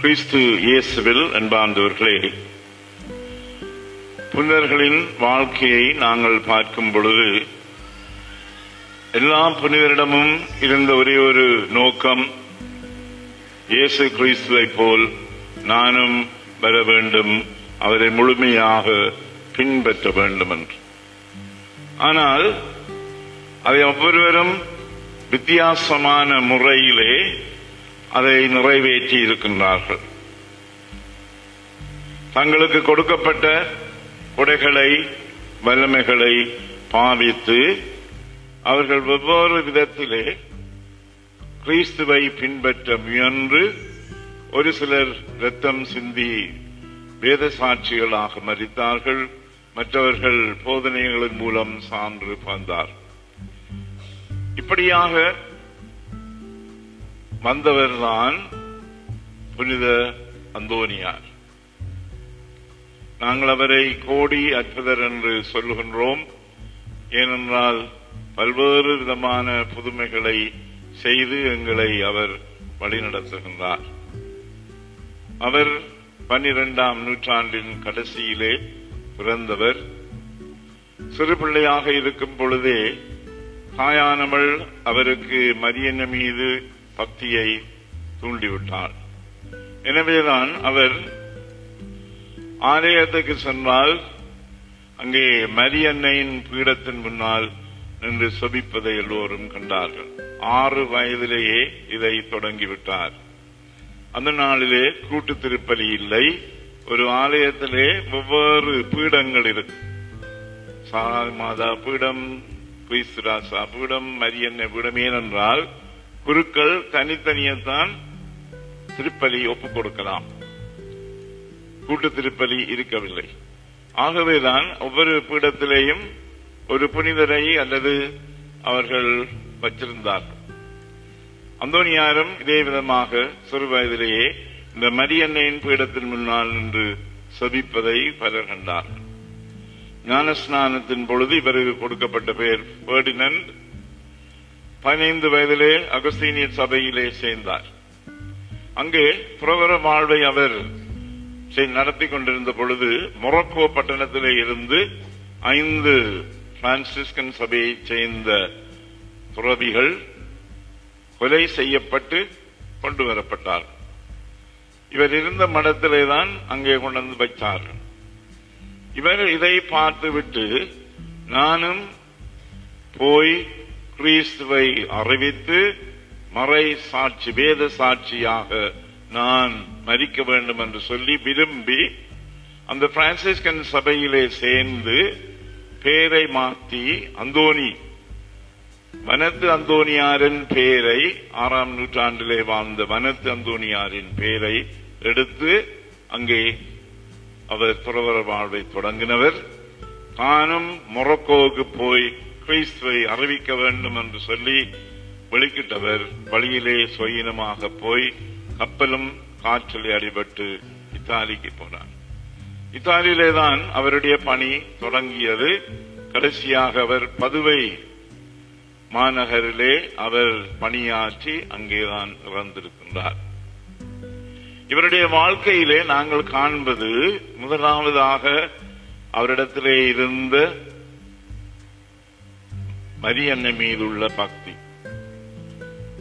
கிறிஸ்து இயேசுவில் அன்பார்ந்தவர்களே புனிதர்களின் வாழ்க்கையை நாங்கள் பார்க்கும் பொழுது எல்லா புனிதரிடமும் இருந்த ஒரே ஒரு நோக்கம் இயேசு கிறிஸ்துவை போல் நானும் வர வேண்டும் அவரை முழுமையாக பின்பற்ற வேண்டும் என்று ஆனால் அதை ஒவ்வொருவரும் வித்தியாசமான முறையிலே அதை நிறைவேற்றி இருக்கின்றார்கள். தங்களுக்கு கொடுக்கப்பட்ட கொடைகளை வல்லமைகளை பாவித்து அவர்கள் வெவ்வேறு விதத்திலே கிறிஸ்துவை பின்பற்ற முயன்று ஒரு சிலர் ரத்தம் சிந்தி வேத சாட்சிகளாக மறித்தார்கள். மற்றவர்கள் போதனைகளின் மூலம் சான்று வந்தார் இப்படியாக வந்தவர் தான் புனித அந்தோனியார். நாங்கள் அவரை கோடி அற்புதர் என்று சொல்லுகின்றோம். ஏனென்றால் பல்வேறு விதமான புதுமைகளை செய்து எங்களை அவர் வழிநடத்துகின்றார். அவர் பன்னிரெண்டாம் நூற்றாண்டின் கடைசியிலே பிறந்தவர். சிறு பிள்ளையாக இருக்கும் பொழுதே தாயானவள் அவருக்கு மரியன மீது பக்தியை தூண்டிவிட்டார். எனவேதான் அவர் ஆலயத்துக்கு சென்றால் அங்கே மரியன்னையின் பீடத்தின் முன்னால் நின்று சொபிப்பதை எல்லோரும் கண்டார்கள். ஆறு வயதிலேயே இதை தொடங்கிவிட்டார். அந்த நாளிலே கூட்டு திருப்பலி இல்லை. ஒரு ஆலயத்திலே வெவ்வேறு பீடங்கள் இருக்கு. மாதா பீடம் கிறிஸ்துராசா பீடம் மரியன்னை பீடம் ஏனென்றால் குருக்கள் தனித்தனியத்தான் திருப்பலி ஒப்புக் கொடுக்கலாம் கூட்டு திருப்பலி இருக்கவில்லை. ஆகவேதான் ஒவ்வொரு பீடத்திலேயும் ஒரு புனிதரை அல்லது அவர்கள் வச்சிருந்தார்கள் அந்தோனியாரும் இதே விதமாக சிறு வயதிலேயே இந்த மரியன்னையின் பீடத்தின் முன்னால் நின்று சபிப்பதை பலர் கண்டார் ஞானஸ்நானத்தின் பொழுது இவருக்கு கொடுக்கப்பட்ட பெயர் பேர்டினன் பதினைந்து வயதிலே அகஸ்தீனிய சபையிலே சேர்ந்தார். அங்கே புரவர வாழ்வை அவர் நடத்தி கொண்டிருந்த பொழுது மொரக்கோ பட்டணத்திலே இருந்து ஐந்து பிரான்சிஸ்கன் சபையை சேர்ந்த துறவிகள் கொலை செய்யப்பட்டு கொண்டு வரப்பட்டார். இவர் இருந்த மடத்திலே தான் அங்கே கொண்டு வந்து வைத்தார். இவர் இதை பார்த்துவிட்டு நானும் போய் கிறிஸ்துவை அறிவித்து மறை சாட்சி வேத சாட்சியாக நான் மறிக்க வேண்டும் என்று சொல்லி விரும்பி அந்த பிரான்சிஸ்கன் சபையிலே சேர்ந்து பேரை மாற்றி அந்தோனி வனத்து அந்தோனியாரின் பேரை ஆறாம் நூற்றாண்டிலே வாழ்ந்த வனத்து அந்தோனியாரின் பேரை எடுத்து அங்கே அவர் துறவர வாழ்வை தொடங்கினவர். தானும் மொரக்கோவுக்கு போய் கிறிஸ்துவை அறிவிக்க வேண்டும் என்று சொல்லி வெளிக்கிட்டவர் வழியிலே சுயினமாக போய் கப்பலும் காற்றிலே அடிபட்டு இத்தாலிக்கு போனார். இத்தாலியிலே தான் அவருடைய பணி தொடங்கியது. கடைசியாக அவர் பதுவை மாநகரிலே அவர் பணியாற்றி அங்கேதான் இறந்திருக்கின்றார். இவருடைய வாழ்க்கையிலே நாங்கள் காண்பது முதலாவதாக அவரிடத்திலே இருந்த மரியன்னை மீதுள்ள பக்தி.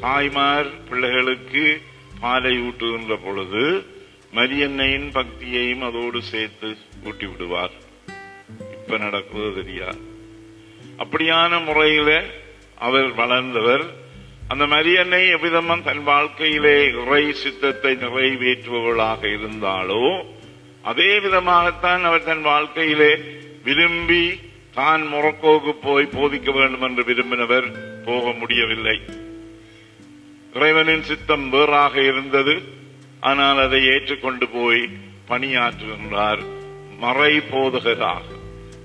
தாய்மார் பிள்ளைகளுக்கு பாலை ஊட்டுகின்ற பொழுது மரியன்னையின் பக்தியையும் அதோடு சேர்த்து ஊட்டி விடுவார் இப்ப நடக்குது தெரியாது. அப்படியான முறையில அவர் வளர்ந்தவர். அந்த மரியன்னை எவ்விதமும் தன் வாழ்க்கையிலே இறை சித்தத்தை நிறைவேற்றுபவளாக இருந்தாலோ அதே விதமாகத்தான் அவர் தன் வாழ்க்கையிலே விரும்பி தான் மொரக்கோவுக்கு போய் போதிக்க வேண்டும் என்று விரும்பினவர் போக முடியவில்லை. இறைவனின் சித்தம் வேறாக இருந்தது. ஆனால் அதை ஏற்றுக்கொண்டு போய் பணியாற்றுகின்றார் மறை போதகராக.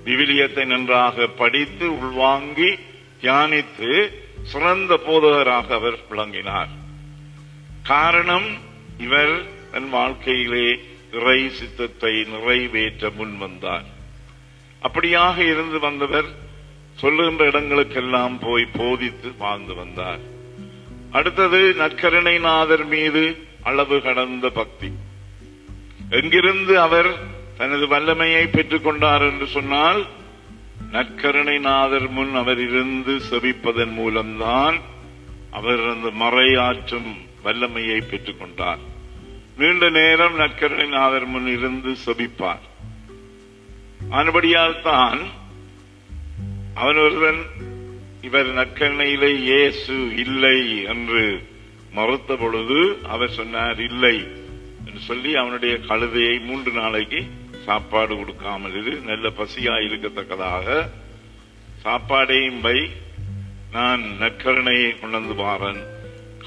விவிலியத்தை நன்றாக படித்து உள்வாங்கி தியானித்து சிறந்த போதகராக அவர் விளங்கினார். காரணம் இவர் தன் வாழ்க்கையிலே இறை சித்தத்தை நிறைவேற்ற முன் வந்தார் அப்படியாக இருந்து வந்தவர் சொல்லுகின்ற இடங்களுக்கெல்லாம் போய் போதித்து வாழ்ந்து வந்தார். அடுத்தது நற்கருணைநாதர் மீது அளவு கடந்த பக்தி. எங்கிருந்து அவர் தனது வல்லமையை பெற்றுக் கொண்டார் என்று சொன்னால் நற்கருணை நாதர் முன் அவர் இருந்து செவிப்பதன் மூலம்தான் அவர் அந்த மறையாற்றும் வல்லமையை பெற்றுக் கொண்டார் நீண்ட நேரம் நற்கருணைநாதர் முன் இருந்து செபிப்பார். ஆனபடியால் தான் அவன் ஒருவன் இவர் நற்கருணையிலே இயேசு இல்லை என்று மறுத்த பொழுது அவர் சொன்னார் இல்லை என்று சொல்லி அவனுடைய கழுதையை மூன்று நாளைக்கு சாப்பாடு கொடுக்காமல் இரு நல்ல பசியா இருக்கத்தக்கதாக. சாப்பாடையும் வை நான் நற்கருணையை கொண்டு வாரன்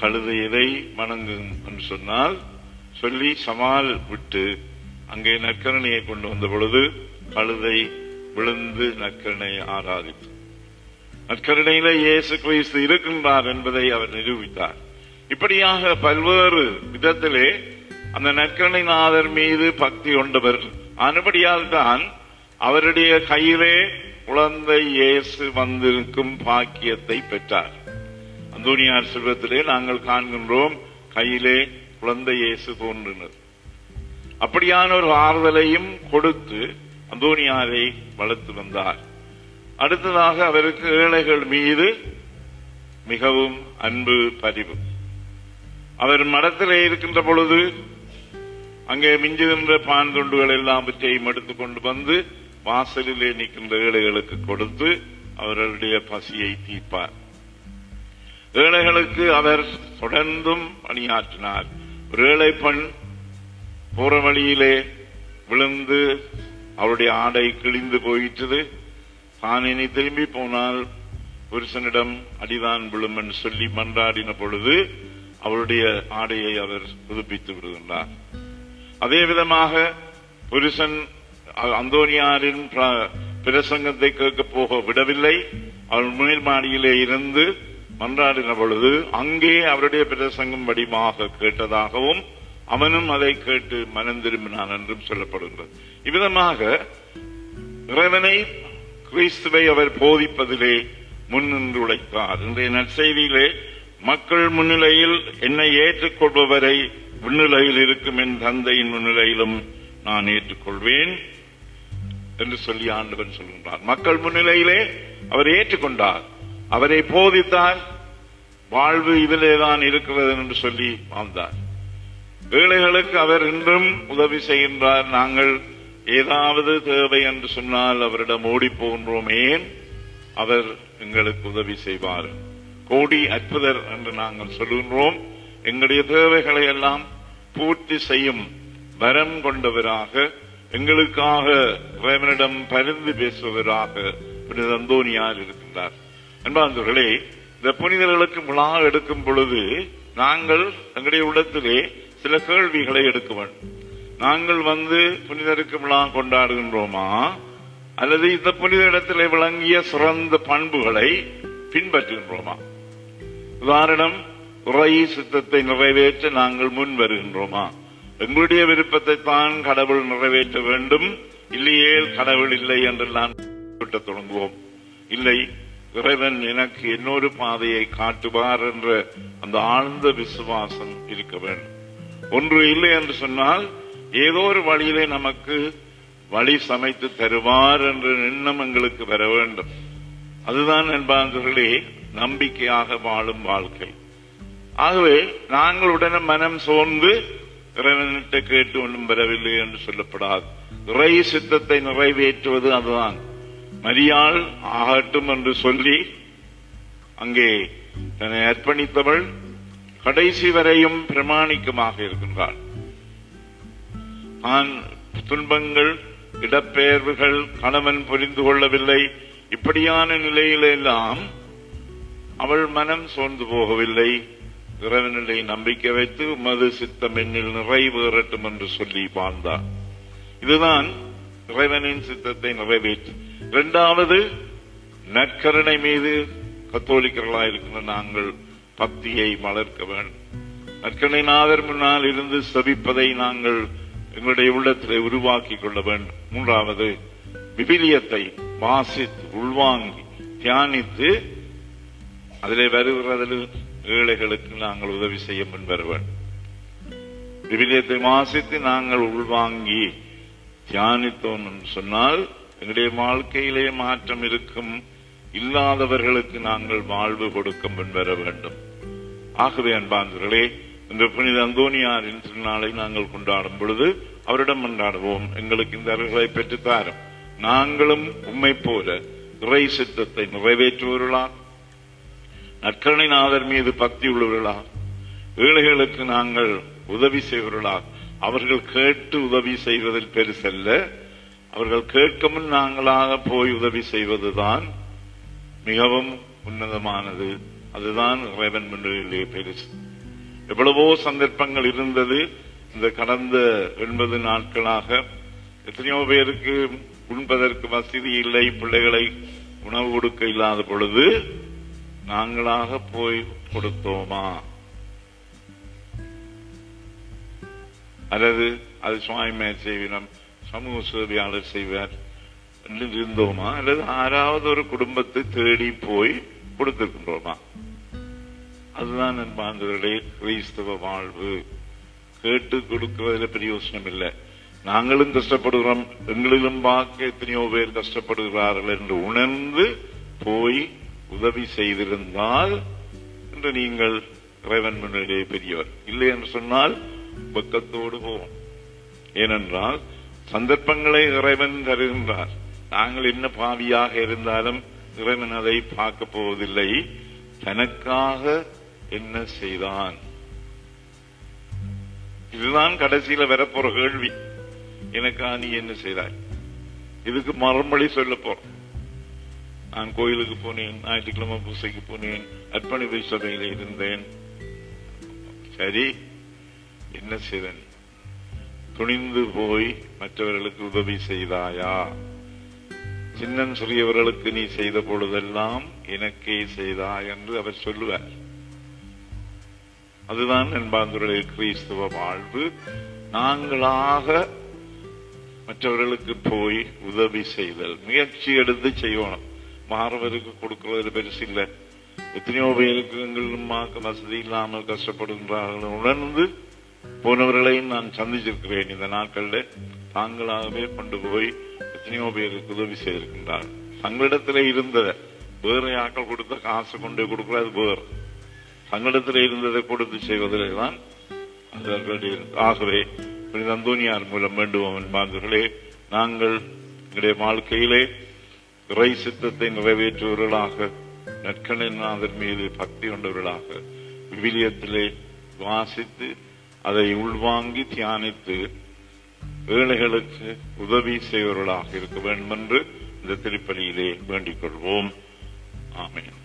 கழுதையதை வணங்கும் என்று சொன்னால் சொல்லி சமால் விட்டு அங்கே நக்கரணையை கொண்டு வந்த பொழுது கழுதை விழுந்து நற்கருணையை ஆராதித்து நற்கருணையில இயேசு கிறிஸ்து இருக்கின்றார் என்பதை அவர் நிரூபித்தார். இப்படியாக பல்வேறு விதத்திலே அந்த நற்கருணை நாதர் மீது பக்தி கொண்டவர் அனுபடியால் தான் அவருடைய கையிலே குழந்தை இயேசு வந்திருக்கும் பாக்கியத்தை பெற்றார். அந்தோனியார் செல்வத்திலே நாங்கள் காண்கின்றோம் கையிலே குழந்தை இயேசு தோன்றினர் அப்படியான ஒரு ஆறுதலையும் கொடுத்து அந்தோனியாரை வளர்த்து வந்தார். அடுத்ததாக அவருக்கு ஏழைகள் மீது மிகவும் அன்பு பதிவு. அவர் மடத்திலே இருக்கின்ற பொழுது அங்கே மிஞ்சுகின்ற பான் துண்டுகள் எல்லாம் எல்லாவற்றையும் எடுத்துக்கொண்டு வந்து வாசலிலே நிற்கின்ற ஏழைகளுக்கு கொடுத்து அவர்களுடைய பசியை தீர்ப்பார். ஏழைகளுக்கு அவர் தொடர்ந்தும் பணியாற்றினார். ஒரு ஏழை பெண் போற வழியிலே விழுந்து அவருடைய ஆடை கிழிந்து போயிற்று. தான் திரும்பி போனால் புருஷனிடம் அடிதான் விழும் என்று சொல்லி மன்றாடின பொழுது அவருடைய ஆடையை அவர் புதுப்பித்து விடுகின்றார். அதே விதமாக புருஷன் அந்தோனியாரின் பிர- பிரசங்கத்தை கேட்க போக விடவில்லை. அவள் மேல் மாடியிலே இருந்து மன்றாடின பொழுது அங்கே அவருடைய பிரசங்கம் வடிமாக கேட்டதாகவும் அவனும் அதை கேட்டு மனம் திரும்பினான் என்றும் சொல்லப்படுகிறது. இவ்விதமாக இறைவனை கிறிஸ்துவை அவர் போதிப்பதிலே முன்னின்று உழைத்தார். இன்றைய நற்செய்தியிலே மக்கள் முன்னிலையில் என்னை ஏற்றுக்கொள்பவரை விண்ணிலையில் இருக்கும் என் தந்தையின் முன்னிலையிலும் நான் ஏற்றுக்கொள்வேன் என்று சொல்லி ஆண்டவன் சொல்கின்றார். மக்கள் முன்னிலையிலே அவர் ஏற்றுக்கொண்டார். அவரை போதித்தார் வாழ்வு இதிலேதான் இருக்கிறது என்று சொல்லி வாழ்ந்தார். ஏழைகளுக்கு அவர் இன்றும் உதவி செய்கின்றார். நாங்கள் ஏதாவது தேவை என்று சொன்னால் அவரிடம் ஓடி போகின்றோம் ஏன்? அவர் எங்களுக்கு உதவி செய்வார். கோடி அற்புதர் என்று நாங்கள் சொல்கின்றோம். எங்களுடைய தேவைகளை எல்லாம் பூர்த்தி செய்யும் வரம் கொண்டவராக எங்களுக்காக இறைவனிடம் பரிந்து பேசுவதராக புனித அந்தோனியார் இருக்கின்றார். அன்பாந்தவர்களே இந்த புனிதர்களுக்கு விழா எடுக்கும் பொழுது நாங்கள் எங்களுடைய உள்ளத்திலே சில கேள்விகளை எடுக்க வேண்டும் நாங்கள் வந்து புனிதருக்கு விழா கொண்டாடுகின்றோமா? அல்லது இந்த புனித இடத்திலே விளங்கிய சிறந்த பண்புகளை பின்பற்றுகின்றோமா? உதாரணம் உரை சித்தத்தை நிறைவேற்ற நாங்கள் முன் வருகின்றோமா? எங்களுடைய விருப்பத்தை தான் கடவுள் நிறைவேற்ற வேண்டும். இல்லையே கடவுள் இல்லை என்று கூட்ட தொடங்குவோம். இல்லை இறைவன் எனக்கு இன்னொரு பாதையை காட்டுவார் என்ற அந்த ஆழ்ந்த விசுவாசம் இருக்க வேண்டும். ஒன்று இல்லை என்று சொன்னால் ஏதோ ஒரு வழியிலே நமக்கு வழி சமைத்து தருவார் என்ற எண்ணம் எங்களுக்கு பெற வேண்டும். அதுதான் என்பார்களே நம்பிக்கையாக வாழும் வாழ்க்கை. ஆகவே நாங்கள் உடனே மனம் சோர்ந்து இறைவனிட்ட கேட்டு ஒன்றும் வரவில்லை என்று சொல்லப்படாது. இறை சித்தத்தை நிறைவேற்றுவது அதுதான். மரியாள் ஆகட்டும் என்று சொல்லி அங்கே தன்னை அர்ப்பணித்தவள் கடைசி வரையும் பிரமாணிக்கமாக இருக்கின்றாள் நான் துன்பங்கள் இடப்பெயர்வுகள் கணவன் புரிந்து கொள்ளவில்லை. இப்படியான நிலையிலெல்லாம் அவள் மனம் சோர்ந்து போகவில்லை. இறைவனிலை நம்பிக்கை வைத்து மது சித்தம் என்னில் நிறைவேறட்டும் என்று சொல்லி வாழ்ந்தார். இதுதான் இறைவனின் சித்தத்தை நிறைவேற்று. இரண்டாவது நற்கருணை மீது கத்தோலிக்கர்களாயிருக்கின்ற நாங்கள் பக்தியை வளர்க்க வேண்டும். நற்கருணை நாதர் முன்னால் இருந்து சபிப்பதை நாங்கள் எங்களுடைய உள்ளத்திலே உருவாக்கி கொள்ள வேண்டும். மூன்றாவது விபிலியத்தை வாசித்து உள்வாங்கி தியானித்து அதிலே வருகிறதில் ஏழைகளுக்கு நாங்கள் உதவி செய்ய முன்வர வேண்டும். விபிலியத்தை வாசித்து நாங்கள் உள்வாங்கி தியானித்தோம் என்று சொன்னால் எங்களுடைய வாழ்க்கையிலே மாற்றம் இருக்கும். இல்லாதவர்களுக்கு நாங்கள் வாழ்வு கொடுக்க முன்வர வேண்டும். ஆகவே அன்பாந்தர்களே இந்த புனித அந்தோனியாரின் திருநாளை நாங்கள் கொண்டாடும் பொழுது அவரிடம் கொண்டாடுவோம் எங்களுக்கு இந்த அருள்களை பெற்றுத்தாரும். நாங்களும் உண்மை போல இறை சித்தத்தை நிறைவேற்றுவர்களா நற்கரணிநாதர் மீது பக்தி உள்ளவர்களா ஏழைகளுக்கு நாங்கள் உதவி செய்வர்களா அவர்கள் கேட்டு உதவி செய்வதில் பெருசல்ல அவர்கள் கேட்க முன் நாங்களாக போய் உதவி செய்வதுதான் மிகவும் உன்னதமானது. அதுதான் இறைவன் முன்னிலையிலே பெருசு எவ்வளவோ சந்தர்ப்பங்கள் இருந்தது. இந்த கடந்த எண்பது நாட்களாக எத்தனையோ பேருக்கு உண்பதற்கு வசதி இல்லை. பிள்ளைகளை உணவு கொடுக்க இல்லாத பொழுது நாங்களாக போய் கொடுத்தோமா? அல்லது அது சுவாமி செய்வினம் சமூக சேவையாளர் செய்வார் இருந்தோமா அல்லது ஆறாவது ஒரு குடும்பத்தை தேடி போய் கொடுத்திருக்கின்றோமா அதுதான் அன்பாந்தவர்களே கிறிஸ்தவ வாழ்வு கேட்டு கொடுக்கிறதுல பிரயோசனம் இல்லை நாங்களும் கஷ்டப்படுகிறோம் எங்களிலும் பார்க்க எத்தனையோ பேர் கஷ்டப்படுகிறார்கள் என்று உணர்ந்து போய் உதவி செய்திருந்தால் என்று நீங்கள் இறைவன் முன்னிலே பெரியவர் இல்லை என்று சொன்னால் பக்கத்தோடு போவோம் ஏனென்றால் சந்தர்ப்பங்களை இறைவன் தருகின்றார் நாங்கள் என்ன பாவியாக இருந்தாலும் இறைவன் அதை பார்க்க போவதில்லை. தனக்காக என்ன செய்தான்? இதுதான் கடைசியில வரப்போற கேள்வி. எனக்கா நீ என்ன செய்தாய்? இதுக்கு மறுமொழி சொல்ல போற நான் கோயிலுக்கு போனேன் ஞாயிற்றுக்கிழமை பூசைக்கு போனேன் அர்ப்பணிப்பு சபையில் இருந்தேன். சரி என்ன செய்தேன்? துணிந்து போய் மற்றவர்களுக்கு உதவி செய்தாயா? சின்னன் சிறியவர்களுக்கு நீ செய்த பொழுதெல்லாம் எனக்கே செய்தா என்று அவர் சொல்லுவார். அதுதான் என்பாந்துடைய கிறிஸ்துவ வாழ்வு. நாங்களாக மற்றவர்களுக்கு போய் உதவி செய்தல் முயற்சி எடுத்து செய்யணும். மாறவருக்கு கொடுக்கறது பெருசு இல்லை. எத்தனையோ பேருக்கு எங்களுமாக்க வசதி இல்லாமல் கஷ்டப்படுகின்றார்கள். உணர்ந்து போனவர்களையும் நான் சந்திச்சிருக்கிறேன் இந்த நாட்களில். தாங்களாகவே கொண்டு போய் எத்தனையோ பேருக்கு உதவி செய்திருக்கின்றார் தங்களிடத்துல இருந்த வேறு யாக்கள் கொடுத்த காசு கொண்டு கொடுக்கிறது வேறு. தங்களிடத்தில் இருந்ததை கொடுத்து செய்வதிலே தான் அவர்களுடைய ஆகவே புனித அந்தோனியார் மூலம் வேண்டுவோம் என்பார்களே நாங்கள் எங்களுடைய வாழ்க்கையிலே இறை சித்தத்தை நிறைவேற்றுவர்களாக நற்கணநாதர் மீது பக்தி கொண்டவர்களாக விவிலியத்திலே வாசித்து அதை உள்வாங்கி தியானித்து ஏழைகளுக்கு உதவி செய்வர்களாக இருக்க வேண்டும் என்று இந்த திருப்பலியிலே வேண்டிக் கொள்வோம். ஆமேன்.